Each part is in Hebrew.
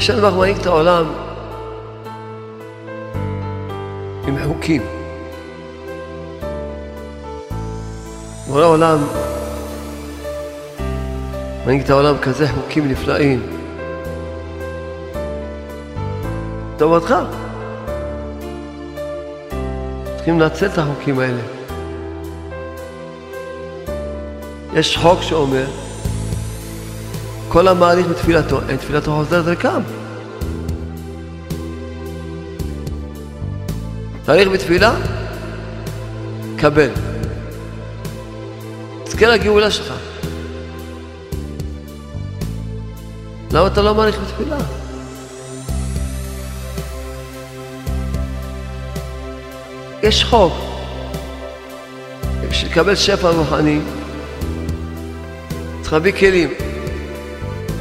השם דבר מנהיג את העולם עם חוקים. בורא העולם מנהיג את העולם כזה חוקים נפלאים. טובתך. צריכים לנצל את החוקים האלה. יש חוק שאומר, כל המעריך בתפילתו, אין תפילתו חוזרת ריקם. תאריך בתפילה, קבל. תזכה לגאולה שלך. למה אתה לא מעריך בתפילה? יש חוק. בשביל לקבל שפע רוחני, צריך להביא כלים.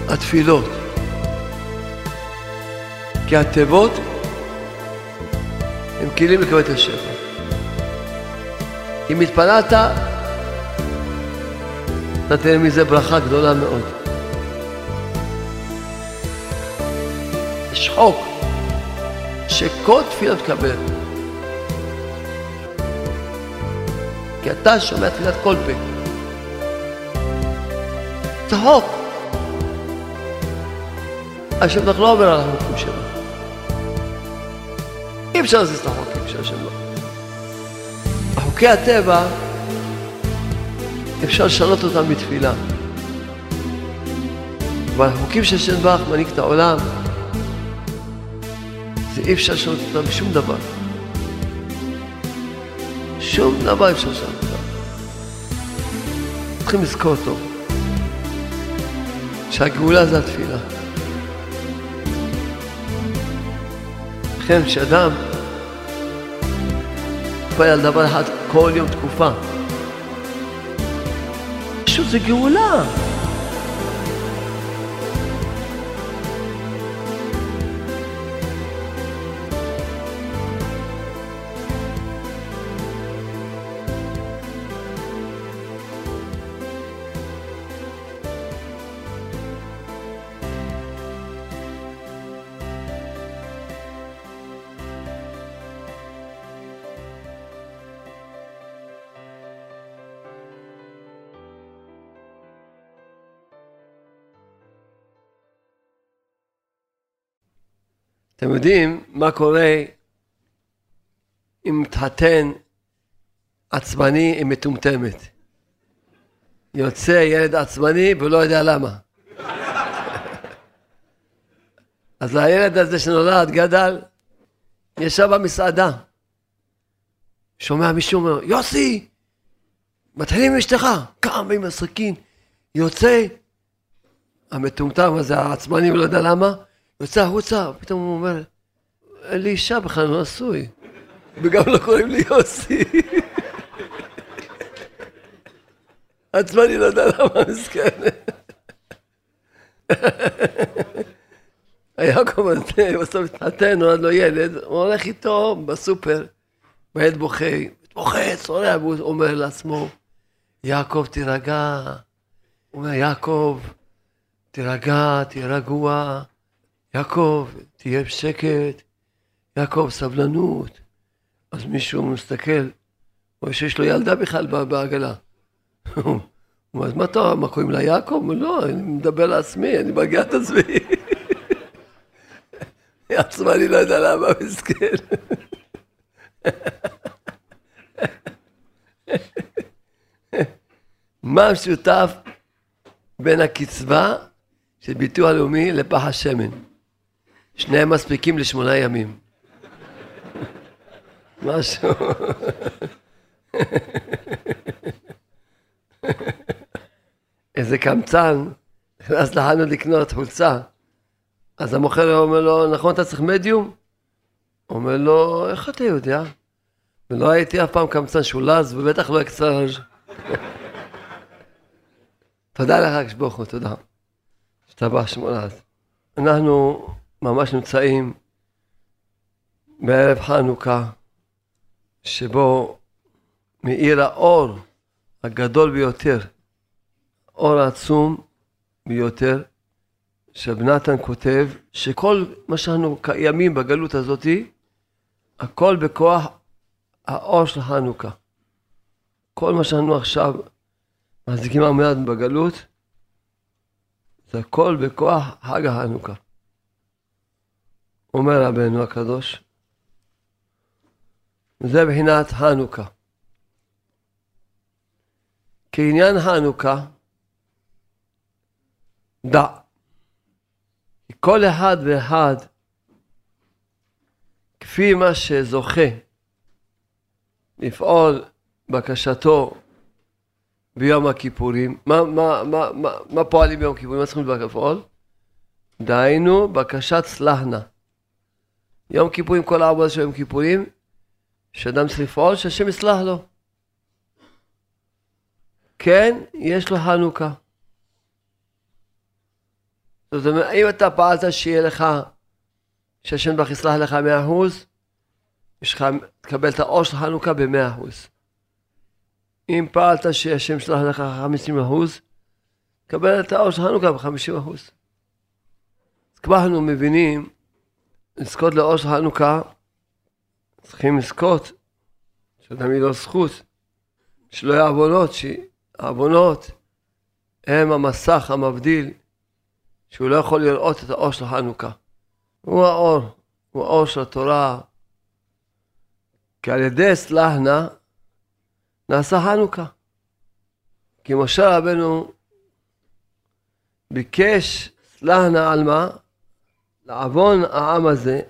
התפילות. כי התיבות הם כלים לקבל את השפע. אם התפללת, נתן מזה ברכה גדולה מאוד. יש חוק שכל תפילה תקבל. כי אתה שומע תפילת כל פה. זה השם לך לא אומר על החוקים שלו. אי אפשר להזיז את החוקים של השם לא. חוקי הטבע, אפשר לשנות אותם בתפילה. אבל החוקים של השם ברך מנהיג את העולם, זה אי אפשר לשנות אותם בשום דבר. שום דבר אפשר לשנות אותם. צריכים לזכור טוב. שהגאולה זה התפילה. לכן כשאדם מתפלל על דבר אחד כל יום תקופה, פשוט זה גאולה. אתם יודעים מה קורה אם מתחתן עצבני עם מטומטמת. יוצא ילד עצבני ולא יודע למה. אז הילד הזה שנולד, גדל, ישב במסעדה. שומע מישהו אומר, יוסי, מתחילים עם אשתך, קם עם הסכין, יוצא, המטומטם הזה, העצבני ולא יודע למה, יוצא החוצה, פתאום הוא אומר, אין לי אישה בכלל, לא נשוי. וגם לא קוראים לי יוסי. עצבני לא יודע למה מסכן. היעקב הזה, בסוף התחתן, נולד לו ילד, הוא הולך איתו בסופר, והילד בוכה, בוכה, צורע, והוא אומר לעצמו, יעקב תירגע. הוא אומר, יעקב, תירגע, תהיה רגוע. יעקב, תהיה בשקט, יעקב, סבלנות. אז מישהו מסתכל, רואה שיש לו ילדה בכלל בעגלה. הוא אומר, אז מה אתה, מה קוראים לה יעקב? לא, אני מדבר לעצמי, אני מגיע את עצמי. עצמה אני לא יודע למה, מסכן. מה המשותף בין הקצבה של ביטוח לאומי לפח השמן? שניהם מספיקים לשמונה ימים. משהו. איזה קמצן נכנס לחנות לקנות חולצה, אז המוכר אומר לו, נכון אתה צריך מדיום? אומר לו, איך אתה יודע? ולא הייתי אף פעם קמצן שולז, ובטח לא אקסטראז'. תודה לך, הקדוש תודה. שתבח שמולז. אנחנו ממש נמצאים בערב חנוכה, שבו מאיר האור הגדול ביותר, האור העצום ביותר, שבנתן כותב שכל מה שאנחנו קיימים בגלות הזאתי, הכל בכוח האור של חנוכה. כל מה שאנחנו עכשיו מחזיקים עמד בגלות, זה הכל בכוח חג החנוכה. אומר רבנו הקדוש, וזה בחינת חנוכה. כעניין חנוכה, דע. כל אחד ואחד, כפי מה שזוכה לפעול בקשתו ביום הכיפורים, מה, מה, מה, מה, מה פועלים ביום הכיפורים? מה צריכים לפעול? דהיינו, בקשת סלחנה. יום כיפורים, כל העבודה של יום כיפורים, שאדם צריך לפעול, שהשם יסלח לו. כן, יש לו חנוכה. זאת אומרת, אם אתה פעלת שיהיה לך, שהשם ברוך יסלח לך מאה אחוז, יש לך, תקבל את האור של חנוכה במאה אחוז. אם פעלת שהשם יסלח לך חמישים אחוז, תקבל את האור של חנוכה בחמישים אחוז. אז כבר אנחנו מבינים, לזכות לאור של חנוכה, צריכים לזכות, שאדם יהיה לו זכות, שלא יהיו עוונות, שהעוונות הם המסך המבדיל שהוא לא יכול לראות את האור של חנוכה. הוא האור, הוא האור של התורה. כי על ידי סלחנה נעשה חנוכה. כי משה רבנו ביקש סלחנה על מה? לעוון העם הזה.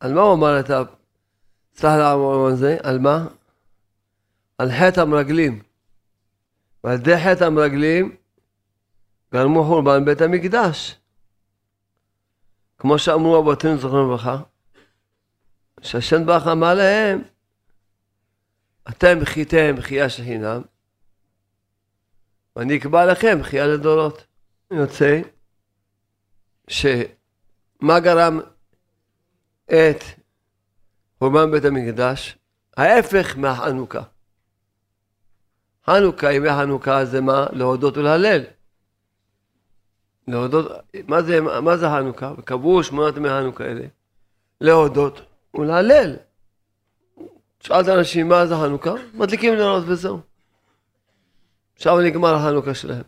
על מה הוא אמר את הסלח לעם הזה? על מה? על חטא המרגלים. ועל ידי חטא המרגלים גרמו חורבן בית המקדש. כמו שאמרו אבותינו זכרנו לברכה, שהשם ברוך אמר להם, אתם בכיתם בכייה של חינם, ואני אקבע לכם בכייה לדורות. יוצא שמה גרם את חורבן בית המקדש? ההפך מהחנוכה. חנוכה, ימי חנוכה זה מה? להודות ולהלל. להודות, מה זה, מה זה חנוכה? קבעו שמונת ימי חנוכה האלה. להודות ולהלל. שאלת אנשים מה זה חנוכה? מדליקים נרות וזהו. עכשיו נגמר החנוכה שלהם.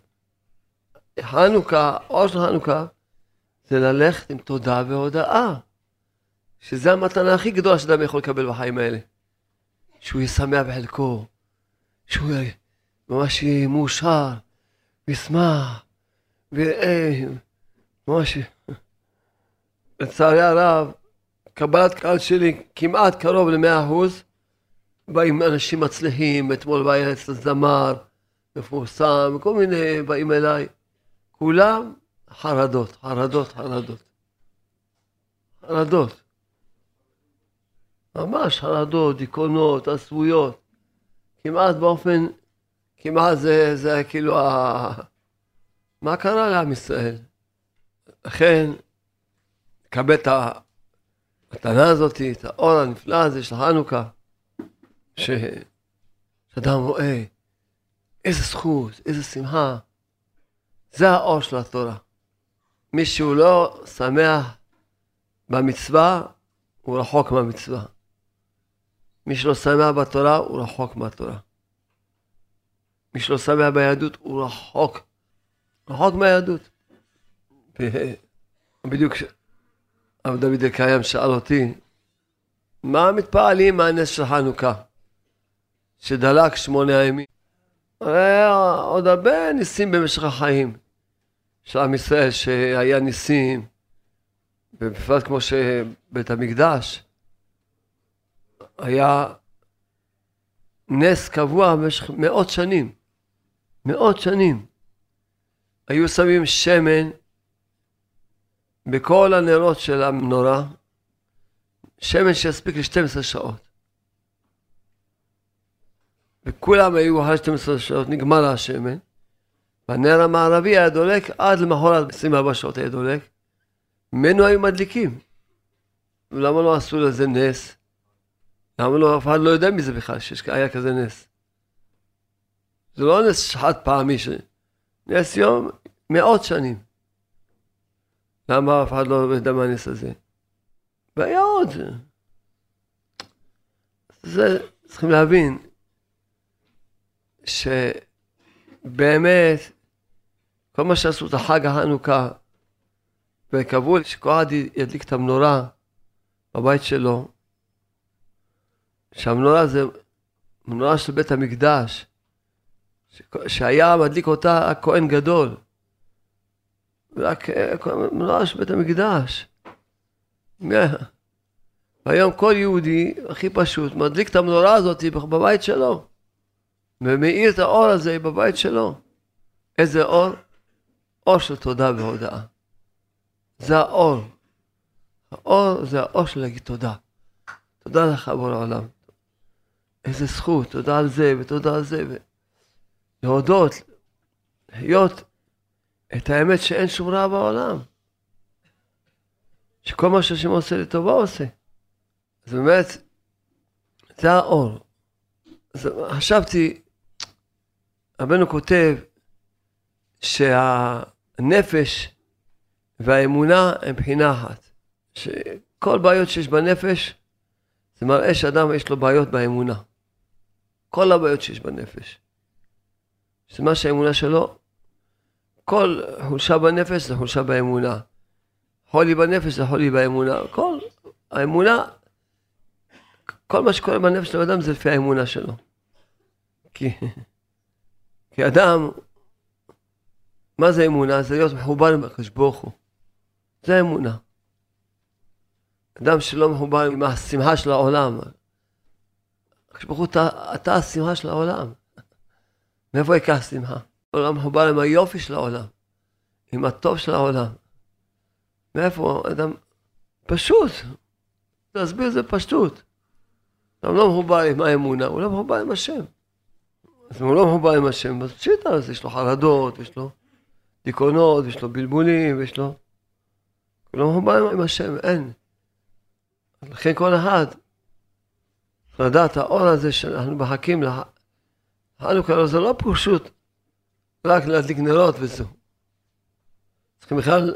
חנוכה, אור של חנוכה, זה ללכת עם תודה והודאה. שזה המתנה הכי גדולה שאדם יכול לקבל בחיים האלה. שהוא יהיה שמח בחלקו, שהוא ממש יהיה מאושר, ישמח, וממש, לצערי הרב, קבלת קהל שלי כמעט קרוב למאה אחוז, באים אנשים מצליחים, אתמול בא אצל זמר, מפורסם, כל מיני באים אליי, כולם חרדות, חרדות, חרדות. חרדות. ממש חרדות, דיכאונות, עשבויות. כמעט באופן, כמעט זה, זה כאילו ה... מה קרה לעם ישראל? לכן, לקבל את המתנה הזאת, את האור הנפלא הזה של חנוכה, שאדם רואה איזה זכות, איזה שמחה, זה האור של התורה. מי שהוא לא שמח במצווה, הוא רחוק מהמצווה. מי שלא שמח בתורה, הוא רחוק מהתורה. מי שלא שמח ביהדות, הוא רחוק רחוק מהיהדות. בדיוק הרב דוד אלקיים שאל אותי, מה מתפעלים מהנס של חנוכה, שדלק שמונה ימים? הרי עוד הרבה ניסים במשך החיים של עם ישראל, שהיה ניסים, ובפרט כמו שבית המקדש היה נס קבוע במשך מאות שנים, מאות שנים. היו שמים שמן בכל הנרות של המנורה, שמן שיספיק ל-12 שעות. וכולם היו אחרי 12 שעות, נגמר השמן, והנר המערבי היה דולק עד למחרת 24 שעות היה דולק, ממנו היו מדליקים. ולמה לא עשו לזה נס? למה לא, אף אחד לא יודע מזה בכלל, שהיה כזה נס. זה לא נס חד פעמי, ש... נס יום מאות שנים. למה אף אחד לא יודע מה הנס הזה? והיה עוד. זה, צריכים להבין שבאמת כל מה שעשו את החג החנוכה וקבעו שכל אחד ידליק את המנורה בבית שלו, שהמנורה זה מנורה של בית המקדש, שהיה מדליק אותה הכהן גדול. רק אה, מנורה של בית המקדש. והיום כל יהודי, הכי פשוט, מדליק את המנורה הזאת בבית שלו. ומאיר את האור הזה בבית שלו. איזה אור? אור של תודה והודאה. זה האור. האור זה האור של להגיד תודה. תודה לך בורא העולם. איזה זכות, תודה על זה ותודה על זה. להודות, להיות את האמת שאין שום רע בעולם. שכל מה שהשם עושה לטובה עושה. אז באמת, זה האור. אז חשבתי, רבנו כותב שהנפש והאמונה הם בחינה אחת. שכל בעיות שיש בנפש, זה מראה שאדם יש לו בעיות באמונה. כל הבעיות שיש בנפש. זה מה שהאמונה שלו, כל חולשה בנפש זה חולשה באמונה. חולי בנפש זה חולי באמונה. כל האמונה, כל מה שקורה בנפש של האדם זה לפי האמונה שלו. כי, כי אדם, מה זה אמונה? זה להיות מחובר עם הקדוש ברוך הוא. זה האמונה. אדם שלא מחובר עם השמחה של העולם. הקדוש ברוך הוא, אתה, השמחה של העולם. מאיפה יקח שמחה? העולם מחובר עם היופי של העולם, עם הטוב של העולם. מאיפה אדם... פשוט. להסביר את זה פשטות. אדם לא מחובר עם האמונה, הוא לא מחובר עם השם. אז אם הוא לא מחובר עם השם, אז פשיטה, אז יש לו חרדות, יש לו דיכאונות, יש לו בלבולים, יש לו... לא מחובר עם השם, אין. לכן כל אחד, לדעת האור הזה שאנחנו מחכים לחנוכה, זה לא פשוט רק להדליק נרות וזהו. צריכים בכלל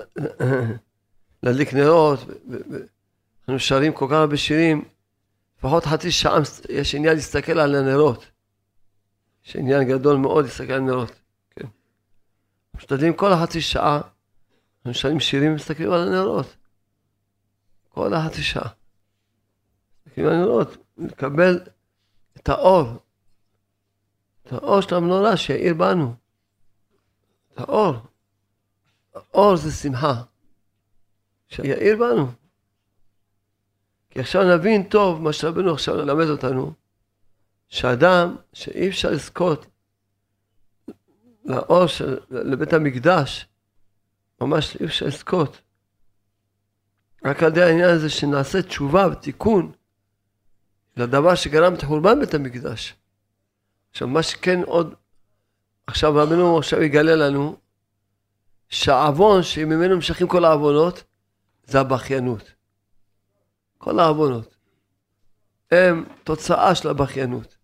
להדליק נרות, אנחנו שרים כל כך הרבה שירים, לפחות חצי שעה יש עניין להסתכל על הנרות. יש עניין גדול מאוד להסתכל על הנרות. משתדלים כל החצי שעה, אנחנו שרים שירים ומסתכלים על הנרות. כל החצי שעה. מסתכלים על הנרות, לקבל את האור, את האור של המנורה שיאיר בנו. את האור. האור זה שמחה. שיאיר בנו. כי עכשיו נבין טוב מה שרבנו עכשיו ללמד אותנו, שאדם שאי אפשר לזכות לאור של, לבית המקדש, ממש אי אפשר לזכות. רק על ידי העניין הזה שנעשה תשובה ותיקון לדבר שגרם את חורבן בית המקדש. עכשיו מה שכן עוד, עכשיו רבנו עכשיו יגלה לנו שהעוון שממנו נמשכים כל העוונות זה הבכיינות. כל העוונות הם תוצאה של הבכיינות.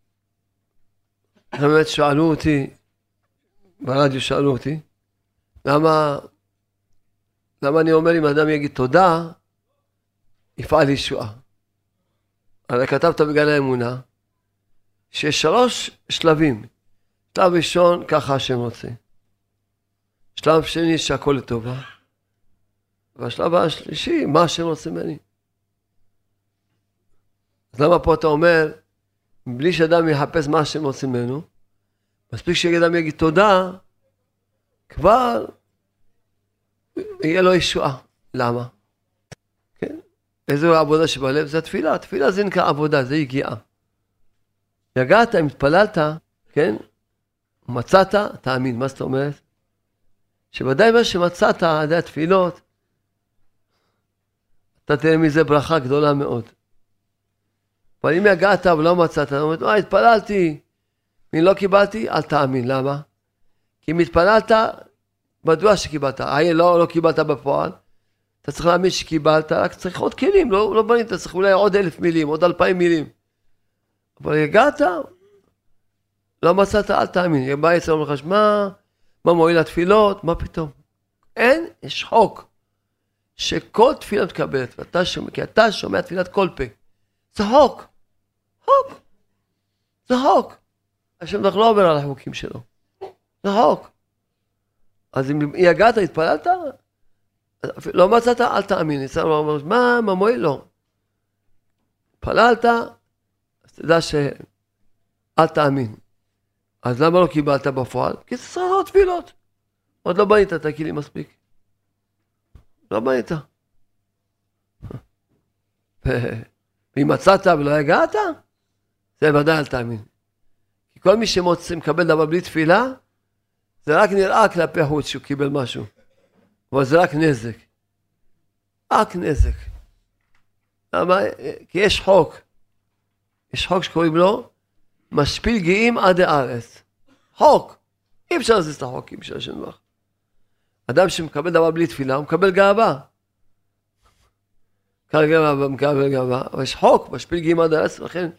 באמת שאלו אותי, ברדיו שאלו אותי, למה, למה אני אומר אם אדם יגיד תודה, יפעל ישועה. הרי כתבת בגן האמונה, שיש שלוש שלבים. שלב ראשון, ככה השם רוצה. שלב שני, שהכל לטובה. והשלב השלישי, מה השם רוצה ממני. אז למה פה אתה אומר, בלי שאדם יחפש מה השם רוצה ממנו, מספיק שאדם יגיד תודה, כבר יהיה לו ישועה. למה? כן? איזו עבודה שבלב? זה התפילה. תפילה זה נקרא עבודה, זה יגיעה. יגעת, אם התפללת, כן? מצאת, תאמין. מה זאת אומרת? שוודאי מה שמצאת על ידי התפילות, אתה תראה מזה ברכה גדולה מאוד. אבל אם יגעת ולא מצאת, אתה אומר, אה, התפללתי, אם לא קיבלתי, אל תאמין. למה? כי אם התפללת, מדוע שקיבלת? אה, לא, לא קיבלת בפועל. אתה צריך להאמין שקיבלת, רק צריך עוד כלים, לא, לא בנית, צריך אולי עוד אלף מילים, עוד אלפיים מילים. אבל הגעת, לא מצאת, אל תאמין. בא יצא אומר לך, מה, מה מועיל התפילות? מה פתאום? אין, יש חוק. שכל תפילה מתקבלת, ואתה שומע, כי אתה שומע תפילת כל פה. זה חוק. חוק. זה חוק. השם לך לא עובר על החוקים שלו. זה חוק. אז אם יגעת, התפללת? לא מצאת, אל תאמין. לו אומר, מה, מה מועיל? לא. התפללת, אז תדע ש... אל תאמין. אז למה לא קיבלת בפועל? כי זה צריך עוד תפילות. עוד לא בנית את הכלים מספיק. לא בנית. ואם מצאת ולא הגעת, זה ודאי אל תאמין. כל מי שמקבל דבר בלי תפילה, זה רק נראה כלפי חוץ שהוא קיבל משהו. אבל זה רק נזק. רק נזק. למה? כי יש חוק. יש חוק שקוראים לו משפיל גאים עד הארץ. חוק. אי אפשר להזיז את החוקים של השם ברך. אדם שמקבל דבר בלי תפילה, הוא מקבל גאווה. מקבל גאווה, אבל יש חוק, משפיל גאים עד הארץ, לכן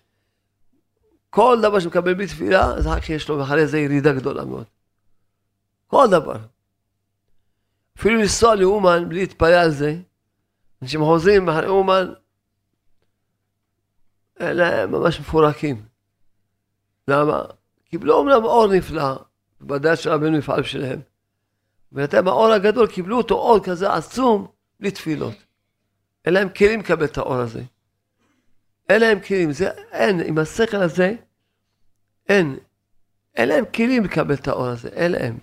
כל דבר שמקבל בלי תפילה, אז אחר כך יש לו אחרי זה ירידה גדולה מאוד. כל דבר. אפילו לנסוע לאומן בלי להתפלל על זה, אנשים חוזרים אחרי אומן, אלה ממש מפורקים. למה? קיבלו אמנם אור נפלא, ודאי שרבנו יפעל בשבילם. ואתם האור הגדול קיבלו אותו אור כזה עצום, בלי תפילות. אין להם כלים לקבל את האור הזה. אין להם כלים, זה אין, עם השכל הזה, אין. אין להם כלים לקבל את האור הזה, אין להם.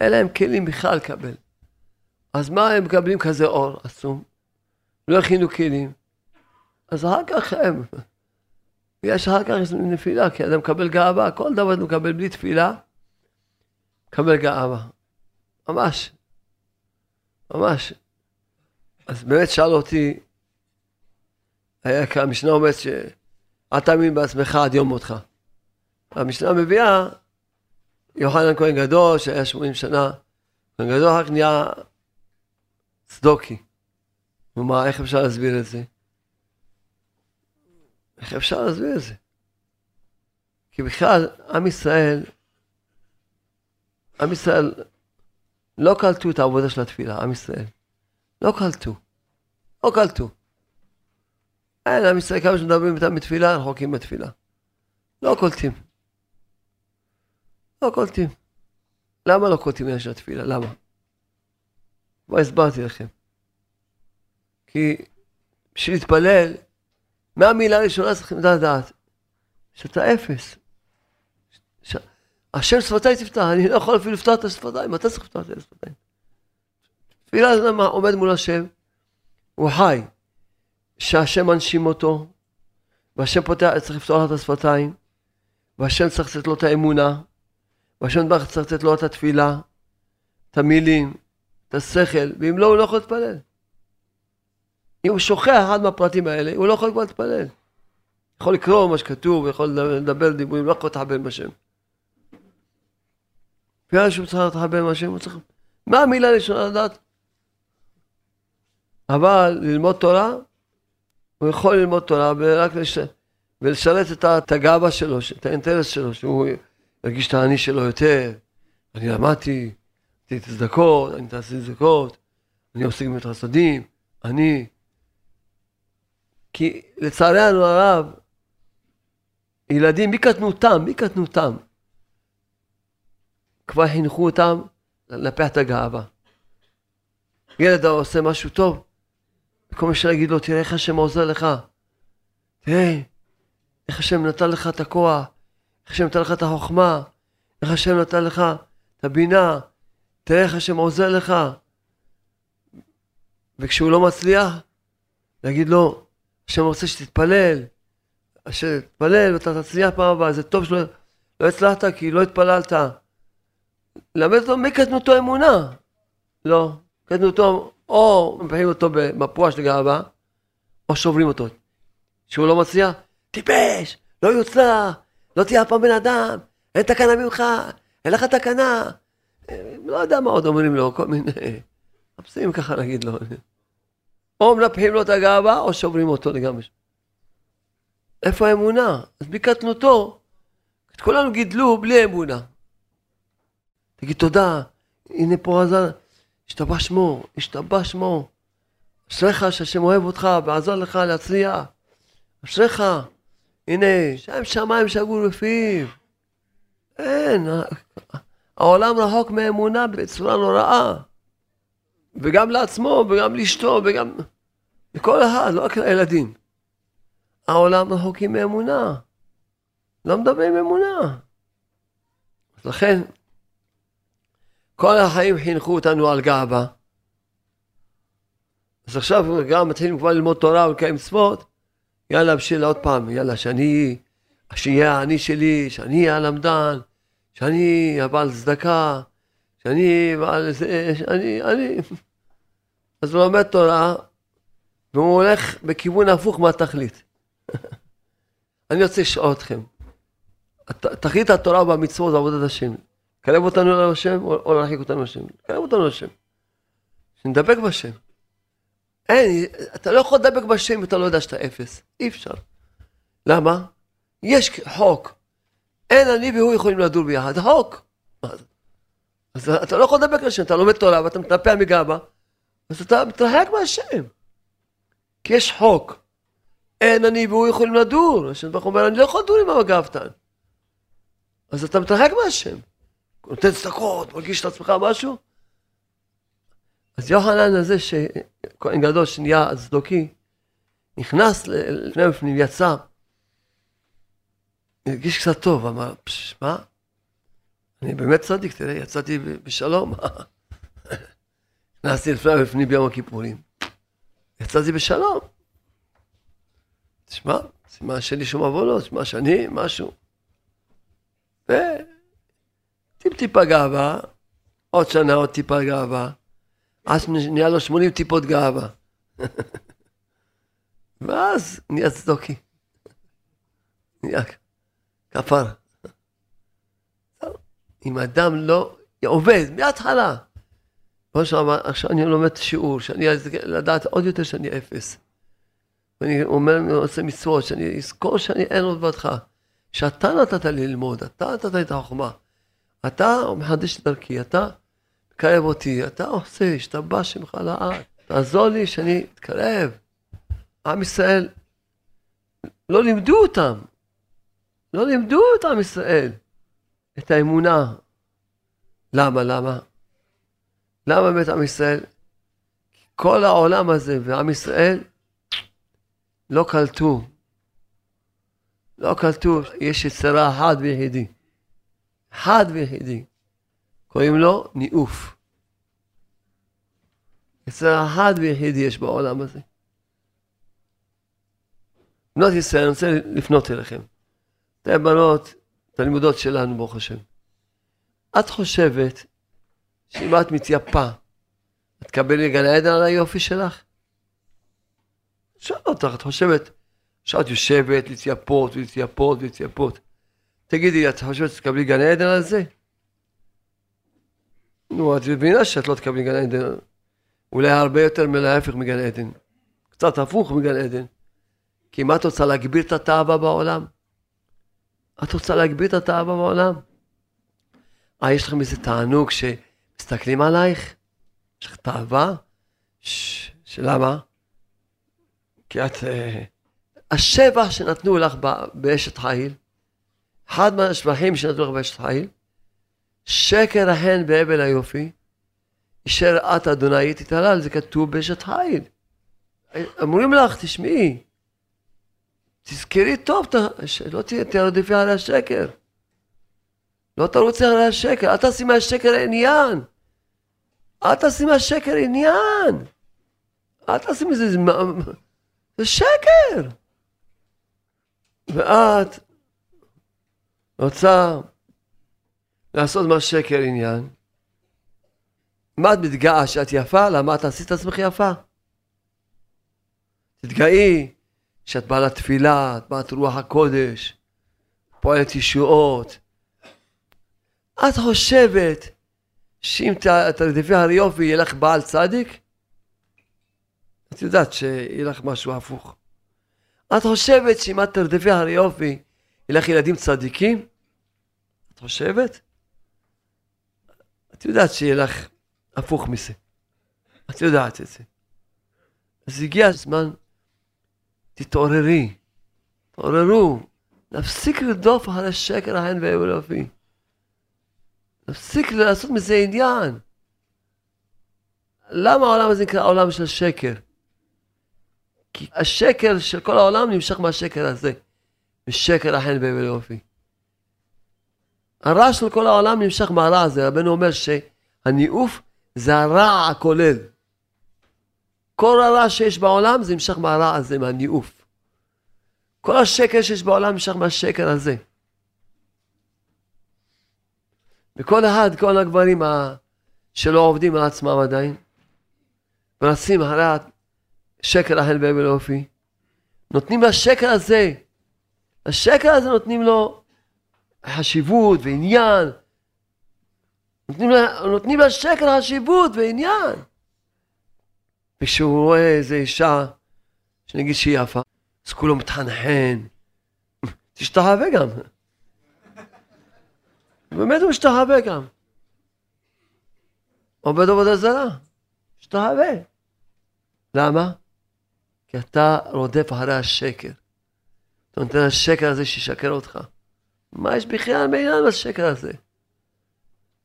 אין להם כלים בכלל לקבל. אז מה הם מקבלים כזה אור עצום? לא הכינו כלים. אז אחר כך הם. יש אחר כך נפילה, כי אדם מקבל גאווה, כל דבר אתה מקבל בלי תפילה, מקבל גאווה. ממש. ממש. אז באמת שאל אותי, המשנה אומרת שאל תאמין בעצמך עד יום מותך. המשנה מביאה, יוחנן כהן גדול, שהיה 80 שנה, כהן גדול כך נהיה צדוקי. מה, איך אפשר להסביר את זה? איך אפשר להסביר את זה? כי בכלל, עם ישראל, עם ישראל לא קלטו את העבודה של התפילה, עם ישראל. לא קלטו. לא קלטו. אין, עם ישראל, כמה שמדברים איתם בתפילה, רחוקים בתפילה. לא קולטים. לא קולטים. למה לא קולטים עניין של התפילה? למה? כבר הסברתי לכם. כי בשביל להתפלל, מהמילה הראשונה צריכים לדעת שאתה אפס. ש... השם שפתיי תפתח, אני לא יכול אפילו לפתוח את השפתיים, אתה צריך לפתוח את השפתיים. תפילה עומד מול השם, הוא חי, שהשם מנשים אותו, והשם פותח, צריך לפתוח את השפתיים, והשם צריך לתת לו את האמונה, והשם צריך לתת לו את התפילה, את המילים, את השכל, ואם לא, הוא לא יכול להתפלל. אם הוא שוכח אחד מהפרטים האלה, הוא לא יכול כבר להתפלל. יכול לקרוא מה שכתוב, יכול לדבר דיבורים, לא יכול להתחבר עם השם. בגלל שהוא צריך להתחבר עם השם, הוא צריך... מה המילה הראשונה לדעת? אבל ללמוד תורה, הוא יכול ללמוד תורה ורק לש... ולשרת את הגאווה שלו, את האינטרס שלו, שהוא ירגיש את האני שלו יותר. אני למדתי, עשיתי צדקות, אני תעשי צדקות, אני עושה גם את החסדים, אני... כי לצערנו הרב, ילדים מקטנותם, מקטנותם, כבר חינכו אותם לנפח את הגאווה. ילד עושה משהו טוב, במקום מה להגיד לו, תראה איך השם עוזר לך. תראה, איך השם נתן לך את הכוח, איך השם נתן לך את החוכמה, איך השם נתן לך את הבינה, תראה איך השם עוזר לך. וכשהוא לא מצליח, להגיד לו, השם רוצה שתתפלל, אשר תתפלל ואתה תצליח פעם הבאה, זה טוב שלא לא הצלחת כי לא התפללת. למד אותו מקטנותו אמונה. לא, קטנותו, או מפחים אותו במפוע של גאווה, או שוברים אותו. שהוא לא מצליח, טיפש, לא יוצלח, לא תהיה אף פעם בן אדם, אין תקנה ממך, אין לך תקנה. לא יודע מה עוד אומרים לו, כל מיני... מחפשים ככה להגיד לו. או מנפחים לו את הגאווה, או שוברים אותו לגמרי. איפה האמונה? אז בקטנותו, את כולנו גידלו בלי אמונה. תגיד תודה, הנה פה עזר, השתבח שמו, השתבח שמו. אשריך שהשם אוהב אותך ועזר לך להצליח. אשריך, הנה, שם שמיים שגור בפיו. אין, העולם רחוק מאמונה בצורה נוראה. וגם לעצמו, וגם לאשתו, וגם לכל אחד, לא רק לילדים. העולם רחוקים מאמונה. לא מדברים אמונה. אז לכן, כל החיים חינכו אותנו על גאווה. אז עכשיו גם מתחילים כבר ללמוד תורה ולקיים מצוות, יאללה בשביל עוד פעם, יאללה שאני, שיהיה האני שלי, שאני אהיה הלמדן, שאני הבעל צדקה, שאני בעל זה, שאני, אני... אז הוא לומד תורה, והוא הולך בכיוון הפוך מהתכלית. אני רוצה לשאול אתכם, תכלית התורה והמצוות ועבודת השם, קרב אותנו להשם או להרחיק אותנו להשם? קרב אותנו להשם. שנדבק בשם. אין, אתה לא יכול לדבק בשם אם אתה לא יודע שאתה אפס. אי אפשר. למה? יש חוק. אין אני והוא יכולים לדור ביחד. חוק. אז אתה לא יכול לדבק לשם, אתה לומד תורה ואתה מתנפע מגאווה, אז אתה מתרחק מהשם. כי יש חוק. אין אני והוא יכולים לדור. השם ברוך אומר, אני לא יכול לדור עם הגאוותן. אז אתה מתרחק מהשם. נותן צדקות, מרגיש את עצמך משהו? אז יוחנן הזה, שכהן גדול שנהיה צדוקי, נכנס לפני בפנים, יצא, הרגיש קצת טוב, אמר, מה? אני באמת צדיק, תראה, יצאתי בשלום. נכנסתי לפני בפנים ביום הכיפורים, יצאתי בשלום. תשמע, סימן שאין לי שום עוונות, תשמע שאני משהו. וטיפ טיפה גאווה, עוד שנה עוד טיפה גאווה, אז נהיה לו 80 טיפות גאווה. ואז נהיה צדוקי. נהיה כפר. אם אדם לא עובד מההתחלה, כמו שאמר, עכשיו אני לומד שיעור, שאני לדעת עוד יותר שאני אפס. ואני אומר, אני עושה מצוות, שאני אזכור שאני אין עוד בדך. שאתה נתת לי ללמוד, אתה נתת לי את החוכמה. אתה מחדש את דרכי, אתה מקרב אותי, אתה עושה, השתבח שמך לעד. תעזור לי שאני אתקרב. עם ישראל, לא לימדו אותם. לא לימדו את עם ישראל את האמונה. למה? למה? למה באמת עם ישראל? כל העולם הזה ועם ישראל לא קלטו לא כתוב, יש יצרה אחד ויחידי. אחד ויחידי. קוראים לו ניאוף. יצרה אחד ויחידי יש בעולם הזה. בנות ישראל, אני רוצה לפנות אליכם. אתם בנות, תלמידות שלנו, ברוך השם. את חושבת שאם את מתייפה, את תקבלי גן העדן על היופי שלך? שואל אותך, את חושבת, שאת יושבת להתייפות ולהתייפות ולהתייפות. תגידי, את חושבת שתקבלי גן עדן על זה? נו, את מבינה שאת לא תקבלי גן עדן. אולי הרבה יותר מלהפך מגן עדן. קצת הפוך מגן עדן. כי מה את רוצה להגביר את התאווה בעולם? את רוצה להגביר את התאווה בעולם? אה, יש לכם איזה תענוג שמסתכלים עלייך? יש לך תאווה? שלמה? כי את... אה, השבח שנתנו לך באשת חיל, אחד מהשבחים שנתנו באשת חיל, שקר החן בהבל היופי, אשר את אדוני תתהלל, זה כתוב באשת חיל. אומרים לך, תשמעי, תזכרי טוב, לא תרדפי על השקר. לא תרוצי על השקר, אל תעשי מהשקר עניין. אל תעשי מהשקר עניין. אל תעשי מזה, זה שקר. ואת רוצה לעשות מה שקר עניין. מה את מתגאה שאת יפה? למה את עשית את עצמך יפה? תתגאי שאת בעלת תפילה, את בעלת רוח הקודש, פועלת ישועות. את חושבת שאם תרדפי הר יופי יהיה לך בעל צדיק? את יודעת שיהיה לך משהו הפוך. את חושבת שאם את תרדפי הר יופי, ילך ילדים צדיקים? חושבת? את יודעת שיהיה לך הפוך מזה. את יודעת את זה. אז הגיע הזמן, תתעוררי, תתעוררו, נפסיק לרדוף אחרי השקר ההן והאלופי. נפסיק לעשות מזה עניין. למה העולם הזה נקרא עולם של שקר? כי השקר של כל העולם נמשך מהשקר הזה, משקר החן והאלופי. הרע של כל העולם נמשך מהרע הזה. רבנו אומר שהניאוף זה הרע הכולל. כל הרע שיש בעולם זה נמשך מהרע הזה, מהניאוף. כל השקר שיש בעולם נמשך מהשקר הזה. וכל אחד, כל הגברים שלא עובדים על עצמם עדיין, ורצים אחרי השקר החל בהבל אופי, נותנים לשקר הזה, לשקר הזה נותנים לו חשיבות ועניין. נותנים, נותנים לשקר חשיבות ועניין. וכשהוא רואה איזה אישה, שנגיד שהיא יפה, אז כולו מתחנחן, תשתחווה גם. באמת הוא משתחווה גם. עובד עבודה זרה, משתחווה. למה? כי אתה רודף אחרי השקר. אתה נותן לשקר הזה שישקר אותך. מה יש בכלל בעניין בשקר הזה?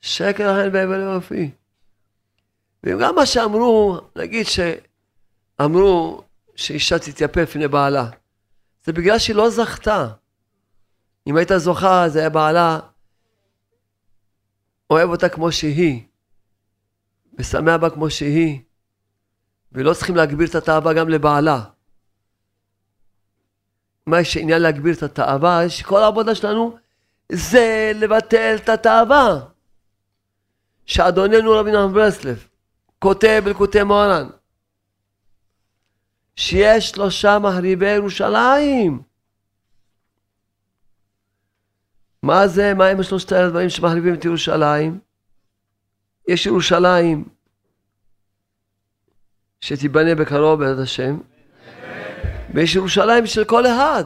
שקר החן בהבל יופי. וגם מה שאמרו, נגיד שאמרו שאישה תתייפף לפני בעלה, זה בגלל שהיא לא זכתה. אם הייתה זוכה, זה היה בעלה אוהב אותה כמו שהיא, ושמח בה כמו שהיא, ולא צריכים להגביר את התאווה גם לבעלה. מה יש עניין להגביר את התאווה? שכל העבודה שלנו זה לבטל את התאווה. שאדוננו רבי נחמן ברסלב כותב בלקוטי מוהר"ן שיש שלושה מחריבי ירושלים. מה זה, מה הם שלושת הדברים שמחריבים את ירושלים? יש ירושלים שתיבנה בקרוב בעזרת השם, ויש ירושלים של כל אחד.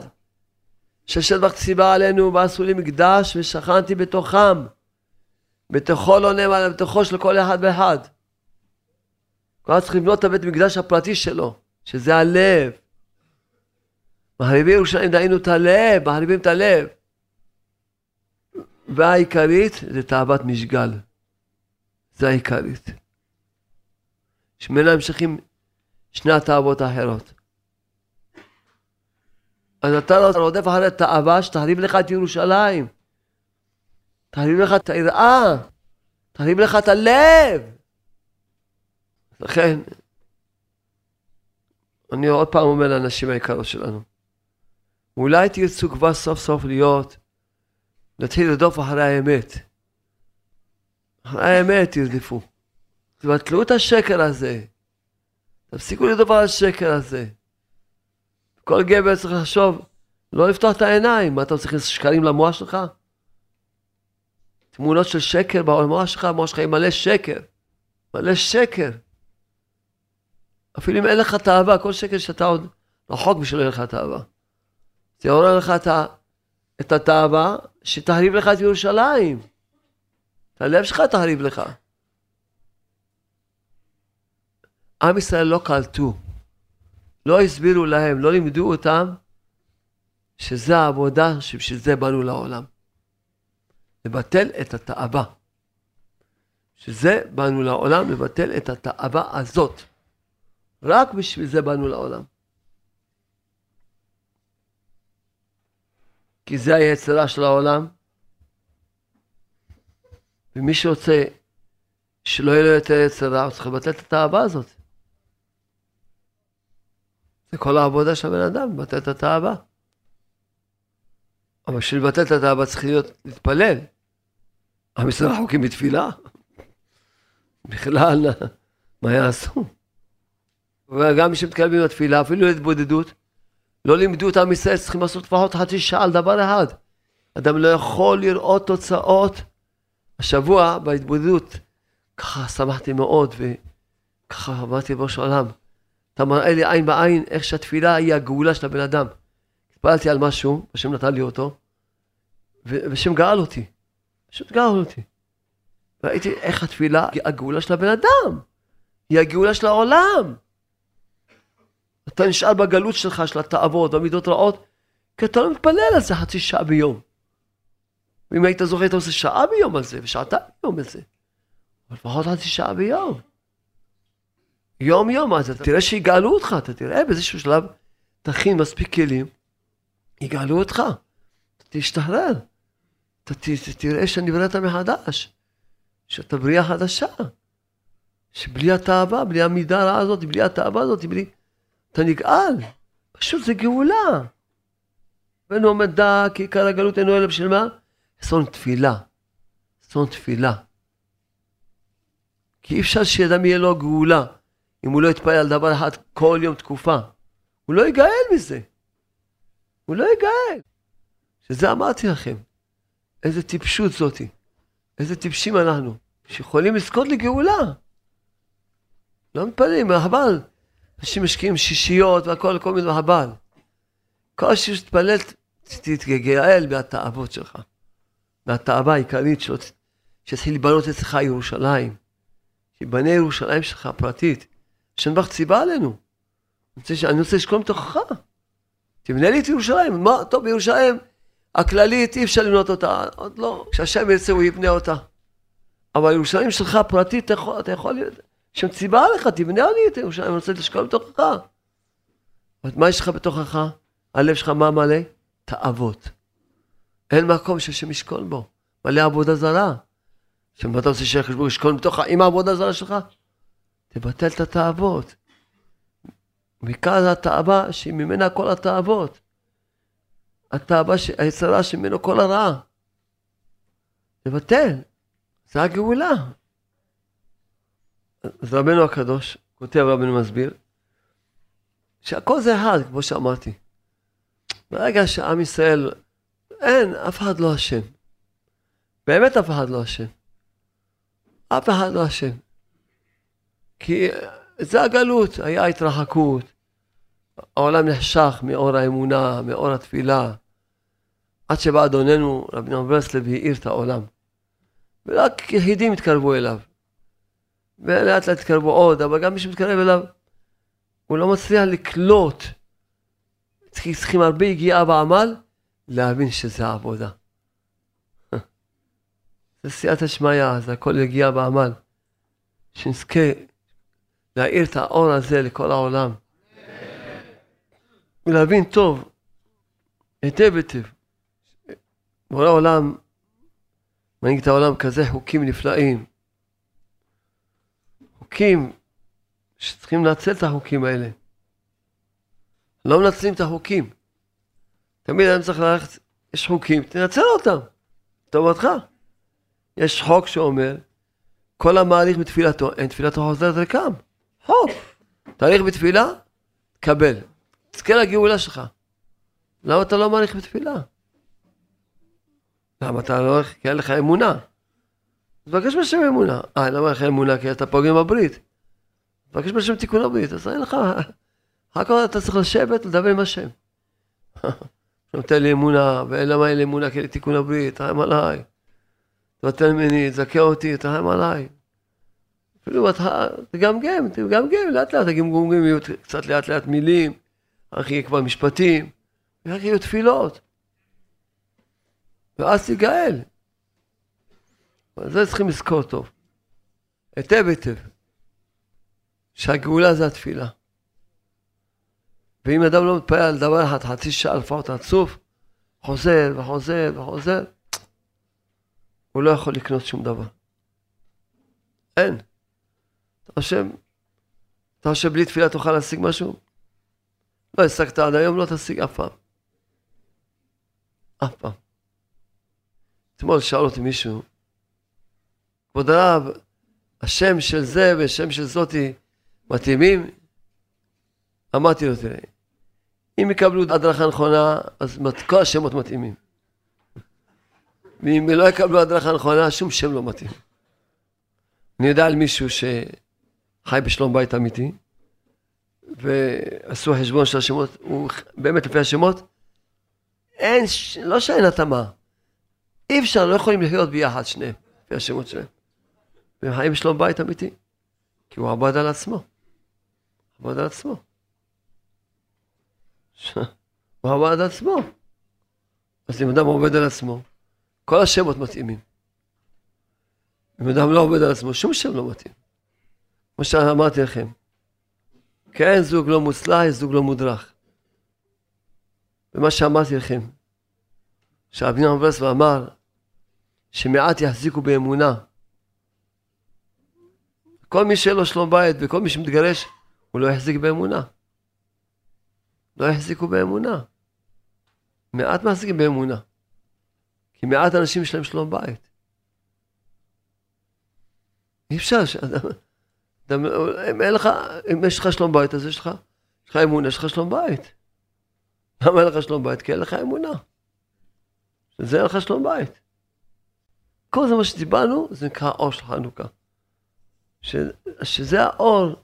ששטח ציווה עלינו ועשו לי מקדש ושכנתי בתוכם. בתוכו לא נאמר, בתוכו של כל אחד ואחד. אחד צריך לבנות את הבית מקדש הפרטי שלו, שזה הלב. מחריבים ירושלים דהיינו את הלב, מחריבים את הלב. והעיקרית זה תאוות משגל. זה העיקרית. שממנה נמשכים שני התאוות האחרות. אז אתה רודף אחרי תאווה שתחריב לך את ירושלים. תחריב לך את היראה. תחריב לך את הלב. לכן, אני עוד פעם אומר לאנשים היקרות שלנו, אולי תרצו כבר סוף סוף להיות, להתחיל לרדוף אחרי האמת. אחרי האמת תרדפו. תבטלו את השקר הזה. תפסיקו לרדוף על השקר הזה. כל גבר צריך לחשוב, לא לפתוח את העיניים. מה אתה צריך שקרים למוח שלך? תמונות של שקר במוח שלך, המוח שלך היא מלא שקר. מלא שקר. אפילו אם אין לך תאווה, כל שקר שאתה עוד רחוק בשביל אין לך תאווה. זה יעורר לך את, את התאווה שתחריב לך את ירושלים. את הלב שלך תחריב לך. עם ישראל לא קלטו. לא הסבירו להם, לא לימדו אותם, שזה העבודה שבשביל זה באנו לעולם. לבטל את התאווה. שזה באנו לעולם, לבטל את התאווה הזאת. רק בשביל זה באנו לעולם. כי זה היצרה של העולם. ומי שרוצה שלא יהיה לו יותר יצרה, הוא צריך לבטל את התאווה הזאת. זה כל העבודה של הבן אדם, לבטל את התאווה. אבל בשביל לבטל את התאווה צריך להיות, להתפלל. עם ישראל רחוקים בתפילה. בכלל, מה יעשו? וגם מי שמתקרבים בתפילה, אפילו להתבודדות, לא לימדו את עם ישראל, צריכים לעשות לפחות חצי שעה על דבר אחד. אדם לא יכול לראות תוצאות. השבוע בהתבודדות, ככה שמחתי מאוד, וככה אמרתי בראש העולם, אתה מראה לי עין בעין איך שהתפילה היא הגאולה של הבן אדם. התפללתי על משהו, השם נתן לי אותו, והשם גאל אותי. פשוט גאל אותי. ראיתי איך התפילה היא הגאולה של הבן אדם. היא הגאולה של העולם. אתה נשאר בגלות שלך, של התאוות והמידות רעות, כי אתה לא מתפלל על זה חצי שעה ביום. ואם היית זוכר, היית עושה שעה ביום על זה, ושעתיים ביום על זה. אבל לפחות חצי שעה ביום. יום יום, אז אתה תראה שיגאלו אותך, אתה תראה באיזשהו שלב, תכין מספיק כלים, יגאלו אותך, אתה תשתחרר, אתה ת, תראה שנבראת מחדש, שאתה בריאה חדשה, שבלי התאווה, בלי המידה הרעה הזאת, בלי התאווה הזאת, בלי... אתה נגאל, פשוט זה גאולה. ואינו עומד דא כי עיקר הגלות אינו אלא בשביל מה? אסון תפילה. אסון תפילה. כי אי אפשר שאדם יהיה לו גאולה אם הוא לא יתפלל על דבר אחד כל יום תקופה. הוא לא יגאל מזה. הוא לא יגאל. שזה אמרתי לכם. איזה טיפשות זאתי. איזה טיפשים אנחנו. שיכולים לזכות לגאולה. לא מתפללים, חבל. אנשים משקיעים שישיות והכל, כל מיני חבל. כל שישי שתתפלל, תתגאל מהתאוות שלך. מהתאווה העיקרית שלו, שיתחיל לבנות אצלך ירושלים. שיבנה ירושלים שלך הפרטית. ברך ציווה עלינו. אני רוצה לשקול מתוכך. תבנה לי את ירושלים. מה, טוב, בירושלים הכללית אי אפשר לבנות אותה, עוד לא. כשהשם ירצה הוא יבנה אותה. אבל ירושלים שלך פרטית, אתה יכול, אתה יכול, השם ציווה עליך, תבנה לי את ירושלים, אני רוצה לשקול מתוכך. מה יש לך בתוכך? הלב שלך מה מלא? תאוות. אין מקום שהשם ישכון בו. מלא עבודה זרה. מה אתה רוצה שהקדוש ברוך הוא ישכון עם העבודה הזרה שלך? תבטל את התאוות. מכאן התאווה שממנה כל התאוות. התאווה, היצרה שממנו כל הרעה. תבטל. זה הגאולה. אז רבנו הקדוש, כותב רבנו מסביר, שהכל זה אחד, כמו שאמרתי. ברגע שעם ישראל, אין, אף אחד לא אשם. באמת אף אחד לא אשם. אף אחד לא אשם. כי זה הגלות, היה התרחקות. העולם נחשך מאור האמונה, מאור התפילה, עד שבא אדוננו, רבי נאור ברסלב, והאיר את העולם. ורק יחידים התקרבו אליו. ולאט לאט התקרבו עוד, אבל גם מי שמתקרב אליו, הוא לא מצליח לקלוט. צריכים הרבה יגיעה בעמל, להבין שזה העבודה. זה סייעתא שמיא, זה הכל יגיע בעמל. שנזכה להאיר את האור הזה לכל העולם. ולהבין טוב, היטב היטב. בורא העולם מנהיג את העולם כזה חוקים נפלאים. חוקים שצריכים לנצל את החוקים האלה. לא מנצלים את החוקים. תמיד אני צריך ללכת, יש חוקים, תנצל אותם, לטובתך. יש חוק שאומר, כל המעריך בתפילתו, אין תפילתו חוזרת ריקם. חוק. תאריך בתפילה, קבל. תזכה לגאולה שלך. למה אתה לא מעריך בתפילה? למה אתה לא הולך? כי אין לך אמונה. תבקש בשם אמונה. אה, למה אין לך אמונה? כי אתה פוגם בברית. תבקש בשם תיקון הברית, אז אין לך... אחר כך אתה צריך לשבת ולדבר עם השם. נותן לי אמונה, ולמה אין לי אמונה? כי תיקון הברית, תרחם עליי. תבטל ממני, תזכה אותי, תרחם עליי. אפילו אתה תגמגם, תגמגם, לאט לאט הגמגומים יהיו קצת לאט לאט מילים, אחר יהיה כבר משפטים, ואחר יהיו תפילות. ואז תיגאל. אבל זה צריכים לזכור טוב. היטב היטב. שהגאולה זה התפילה. ואם אדם לא מתפלל על דבר אחד, חצי שעה לפחות רצוף, חוזר וחוזר וחוזר, הוא לא יכול לקנות שום דבר. אין. חושב, אתה חושב בלי תפילה תוכל להשיג משהו? לא השגת עד היום, לא תשיג אף פעם. אף פעם. אתמול שאל אותי מישהו, כבוד הרב, השם של זה והשם של זאתי מתאימים? אמרתי לו, תראה, אם יקבלו הדרכה נכונה, אז כל השמות מתאימים. ואם לא יקבלו הדרכה נכונה, שום שם לא מתאים. אני יודע על מישהו שחי בשלום בית אמיתי, ועשו חשבון של השמות, הוא באמת לפי השמות, אין, לא שאין התאמה. אי אפשר, לא יכולים לחיות ביחד שניהם, לפי השמות שלהם. והם חיים בשלום בית אמיתי. כי הוא עבד על עצמו. עבד על עצמו. הוא עבד על עצמו. אז אם אדם עובד על עצמו, כל השמות מתאימים. אם אדם לא עובד על עצמו, שום שם לא מתאים. כמו שאמרתי לכם, כן זוג לא מוצלח, זוג לא מודרך. ומה שאמרתי לכם, נחמן ברסלב אמר שמעט יחזיקו באמונה. כל מי שאין לו שלום בית וכל מי שמתגרש, הוא לא יחזיק באמונה. לא יחזיקו באמונה. מעט מחזיקים באמונה. כי מעט אנשים יש להם שלום בית. אי אפשר אדם, אם אין לך, אם יש לך שלום בית, אז יש לך, יש לך אמונה, יש לך שלום בית. למה אין לך שלום בית? כי אין לך אמונה. זה אין לך שלום בית. כל זה מה שדיברנו, זה נקרא אור של חנוכה. ש, שזה האור,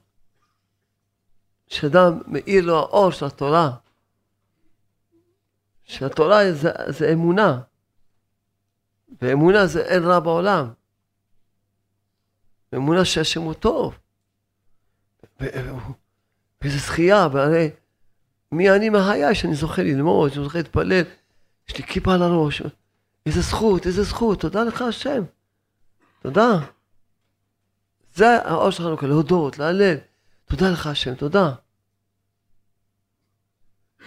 שאדם מאיר לו האור של התורה. שהתורה זה, זה אמונה. ואמונה זה אין רע בעולם. אמונה שהשם הוא טוב. ואיזה זכייה, והרי מי אני מהחיי שאני זוכה ללמוד, שאני זוכה להתפלל, יש לי כיפה על הראש. איזה זכות, איזה זכות, תודה לך השם. תודה. זה האור שלנו כאן, להודות, להלל. תודה לך השם, תודה.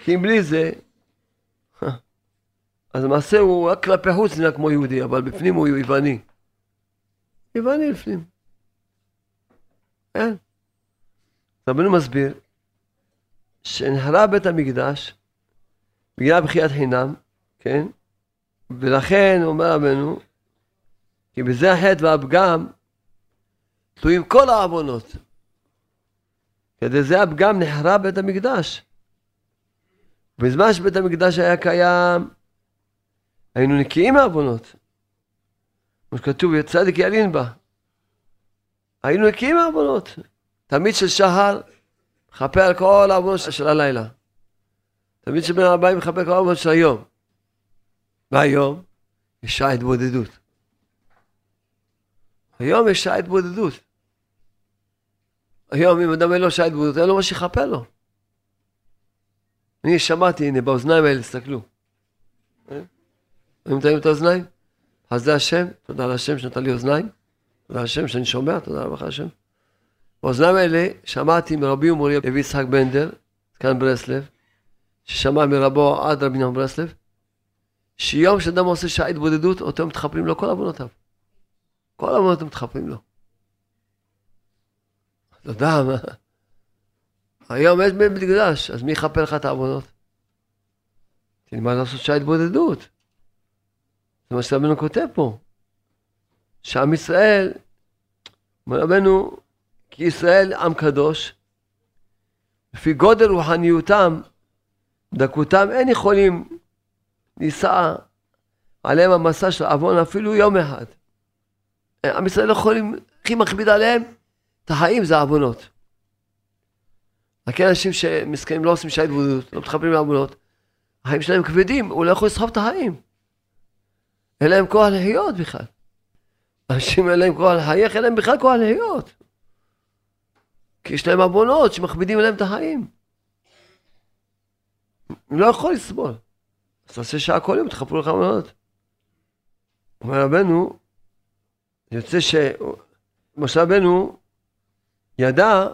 כי אם בלי זה, אז למעשה הוא רק כלפי חוץ נראה כמו יהודי, אבל בפנים הוא יווני. יווני בפנים. כן. רבנו מסביר שנחרב בית המקדש בגלל בחיית חינם, כן? ולכן אומר רבנו, כי בזה החטא והפגם תלויים כל העוונות. כדי זה הפגם נחרב בית המקדש. בזמן שבית המקדש היה קיים, היינו נקיים מעוונות. כמו שכתוב, צדיק ילין בה. היינו נקיים מעוונות. תמיד של שחר, מכפר על כל העוונות של הלילה. תמיד שבין הבאים מכפר כל העוונות של היום. והיום יש שעה התבודדות. היום יש שעה התבודדות. היום אם אדם אין לו שעה התבודדות, אין לו מה שיכפר לו. אני שמעתי, הנה, באוזניים האלה, תסתכלו. רואים את האוזניים? אז זה השם, תודה להשם שנתן לי אוזניים. תודה להשם שאני שומע, תודה רבה לך השם. באוזניים האלה שמעתי מרבי ומורי אבי יצחק בנדר, כאן ברסלב, ששמע מרבו עד רבי נחמן ברסלב, שיום שאדם עושה שעה התבודדות, אותו מתחפרים לו כל עוונותיו. כל עוונות מתחפרים לו. אתה יודע מה? היום יש בית מקדש, אז מי יכפר לך את העוונות? תלמד לעשות שעה התבודדות. זה מה שרבנו כותב פה. שעם ישראל, אומר רבנו, כי ישראל עם קדוש, לפי גודל רוחניותם, דקותם, אין יכולים נישא עליהם המסע של עוון אפילו יום אחד. עם ישראל לא יכולים, הכי מכביד עליהם, את החיים זה העוונות. רק אנשים שמסכנים לא עושים שעה התבודדות, לא מתחברים לעוונות, החיים שלהם כבדים, הוא לא יכול לסחוב את החיים. אין להם כוח לחיות בכלל. אנשים אין להם כוח לחייך, אין להם בכלל כוח לחיות. כי יש להם עוונות שמכבידים עליהם את החיים. הוא לא יכול לסבול. אז תעשה שעה כל יום, תחפרו לך עוונות. אומר רבנו, יוצא ש... משה רבנו ידע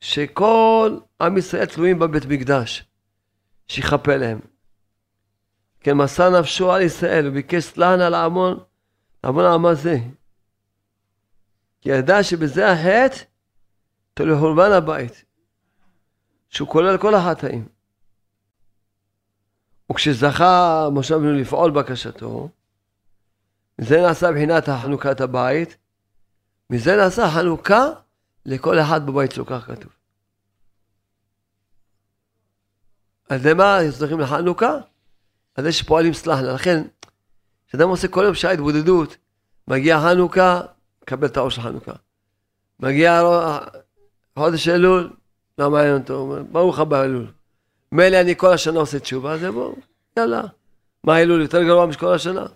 שכל עם ישראל תלויים בבית מקדש, שיכפה להם. כן מסר נפשו על ישראל, וביקש סלן על העמון, העמון העם הזה. כי ידע שבזה החטא תלוי חורבן הבית, שהוא כולל כל החטאים. וכשזכה משה רבנו לפעול בקשתו, מזה נעשה בחינת החנוכת הבית, מזה נעשה חנוכה לכל אחד בבית שלו, כך כתוב. אז למה זוכרים לחנוכה? על זה שפועלים סלחנה. לכן, כשאדם עושה כל יום שעה התבודדות, מגיע חנוכה, מקבל את האור של חנוכה. מגיע חודש אלול, לא מעניין אותו, ברוך הבא אלול. מילא אני כל השנה עושה תשובה, אז בואו, יאללה. מה אלול יותר גרוע משכל השנה?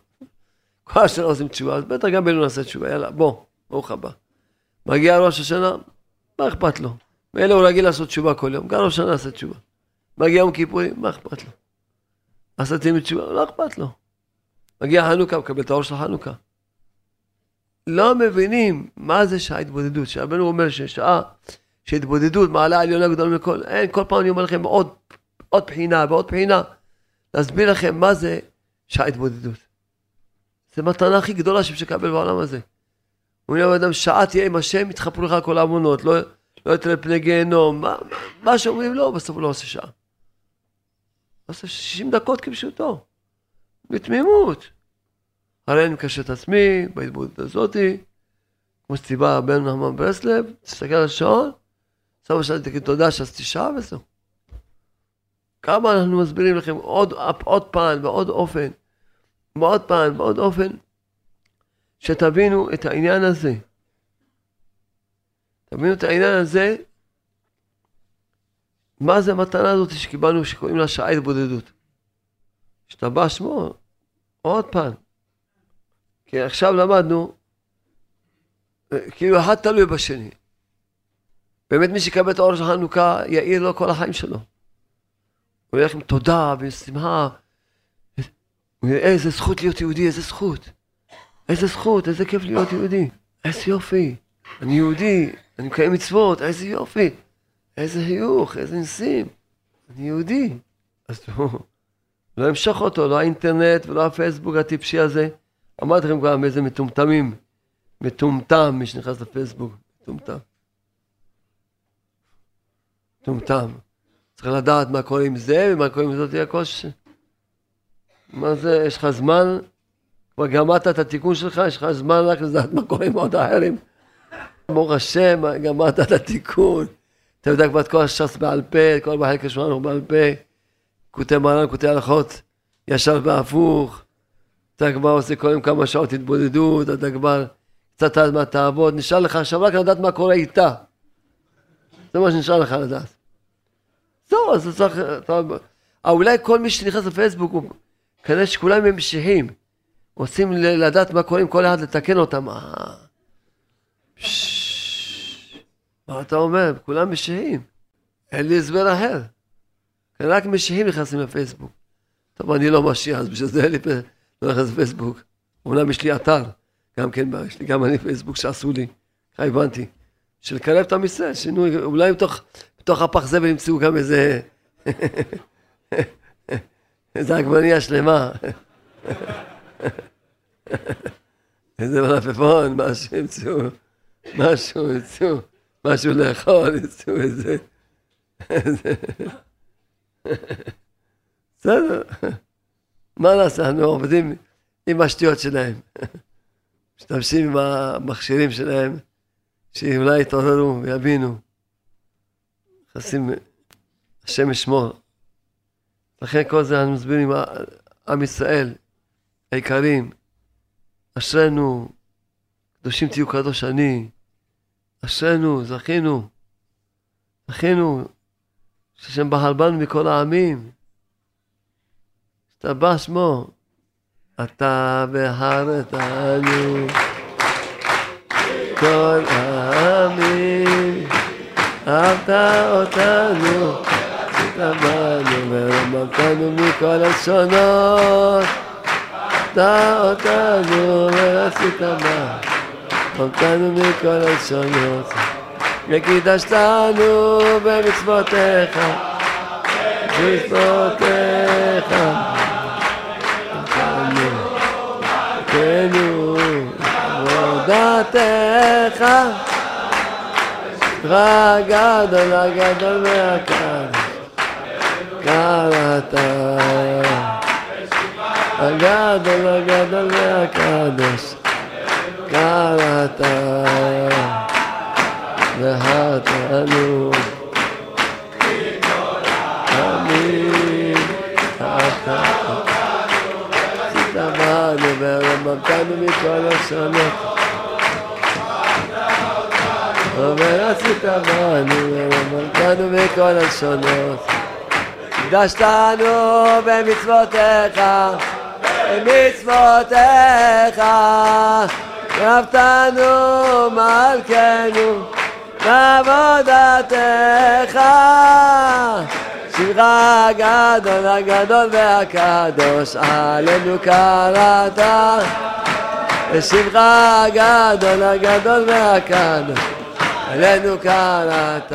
כל השנה עושים תשובה, אז בטח גם באלול נעשה תשובה, יאללה, בוא, ברוך הבא. מגיע ראש השנה, מה אכפת לו? מילא הוא רגיל לעשות תשובה כל יום, גם ראש השנה עשה תשובה. מגיע יום כיפורים, מה אכפת לו? עשיתם תשובה, לא אכפת לו. מגיע חנוכה, מקבל את האור של חנוכה. לא מבינים מה זה שעה התבודדות. שרבנו אומר ששעה שהתבודדות מעלה עליונה גדולה מכל, אין, כל פעם אני אומר לכם עוד, עוד בחינה ועוד בחינה, להסביר לכם מה זה שעה התבודדות. זה מתנה הכי גדולה שאפשר לקבל בעולם הזה. הוא אומר לאדם, שעה תהיה עם השם, יתחפרו לך כל העוונות, לא, לא יתראה פני גיהנום, מה, מה שאומרים לו, בסוף הוא לא עושה שעה. עושה 60 דקות כפשוטו, בתמימות. הרי אני מקשר את עצמי בהתבודדות הזאתי, כמו שציווה בן נחמן ברסלב, תסתכל על השעון, סבא שלי תגיד תודה שעשיתי שעה וזהו. כמה אנחנו מסבירים לכם עוד, עוד פעם ועוד אופן, ועוד פעם ועוד אופן, שתבינו את העניין הזה. תבינו את העניין הזה, מה זה המתנה הזאת שקיבלנו, שקוראים לה שעה התבודדות. השתבח שמו, עוד פעם. כי עכשיו למדנו, כאילו אחד תלוי בשני. באמת מי שיקבל את האור של חנוכה, יאיר לו כל החיים שלו. הוא ילך עם תודה ושמחה. הוא יראה איזה זכות להיות יהודי, איזה זכות. איזה זכות, איזה כיף להיות יהודי. איזה יופי. אני יהודי, אני מקיים מצוות, איזה יופי. איזה חיוך, איזה ניסים. אני יהודי. אז הוא לא ימשוך אותו, לא האינטרנט ולא הפייסבוק הטיפשי הזה. אמרתי לכם כבר איזה מטומטמים. מטומטם, מי שנכנס לפייסבוק, מטומטם. מטומטם. צריך לדעת מה קורה עם זה ומה קורה עם זאתי הקושי. מה זה, יש לך זמן, כבר גמרת את התיקון שלך, יש לך זמן רק לדעת מה קורה עם עוד האחרים. ברוך השם, גמרת את התיקון. אתה יודע כבר את כל הש"ס בעל פה, את כל בחלק השמענו בעל פה, קוטי מרן, קוטי הלכות, ישר והפוך. אתה כבר עושה כל יום כמה שעות התבודדות, אתה כבר קצת מה תעבוד, נשאר לך עכשיו רק לדעת מה קורה איתה. זה מה שנשאר לך לדעת. זהו, אז צריך... אה, אולי כל מי שנכנס לפייסבוק, הוא כנראה שכולם הם משיחים. רוצים לדעת מה קורה עם כל אחד, לתקן אותם. אה. מה אתה אומר? כולם משיחים. אין לי הסבר אחר. רק משיחים נכנסים לפייסבוק. טוב, אני לא משיח, אז בשביל זה אין לי... לא נכנס לפייסבוק. אומנם יש לי אתר, גם כן, יש לי גם אני פייסבוק שעשו לי. ככה הבנתי. של לקרב את עם ישראל, שינוי, אולי בתוך, בתוך הפח זבל ימצאו גם איזה... איזה עגבנייה שלמה. איזה מלפפון, משהו ימצאו, משהו ימצאו, משהו לאכול, ימצאו איזה... בסדר, מה נעשה, אנחנו עובדים עם השטויות שלהם. משתמשים עם המכשירים שלהם. שאולי יתעוררו ויבינו. נכנסים, השם ישמור. לכן כל זה אנחנו מסבירים, עם ישראל, היקרים, אשרינו, קדושים תהיו קדוש אני, אשרינו, זכינו, זכינו, שהשם בחר בנו מכל העמים. השתבח שמו, אתה בחרתנו. כל העמים, אהבת אותנו, התאמנו ורממתנו מכל השונות, אהבת אותנו ורצית מה, רממתנו מכל השונות, וקידשתנו במצוותיך, במצוותיך, תנו עבודתך הגדול הגדול והקדוש קראת הגדול הגדול והקדוש קראת והתנו אמן אתה. עשית בנו ורממתנו מכל השונות ורצית בנו ומלכנו מכל השונות. הקדשתנו במצוותיך, במצוותיך, אהבתנו מלכנו לעבודתך שמך הגדול הגדול והקדוש עלינו קראת ושמך הגדול הגדול והקדוש עלינו קראת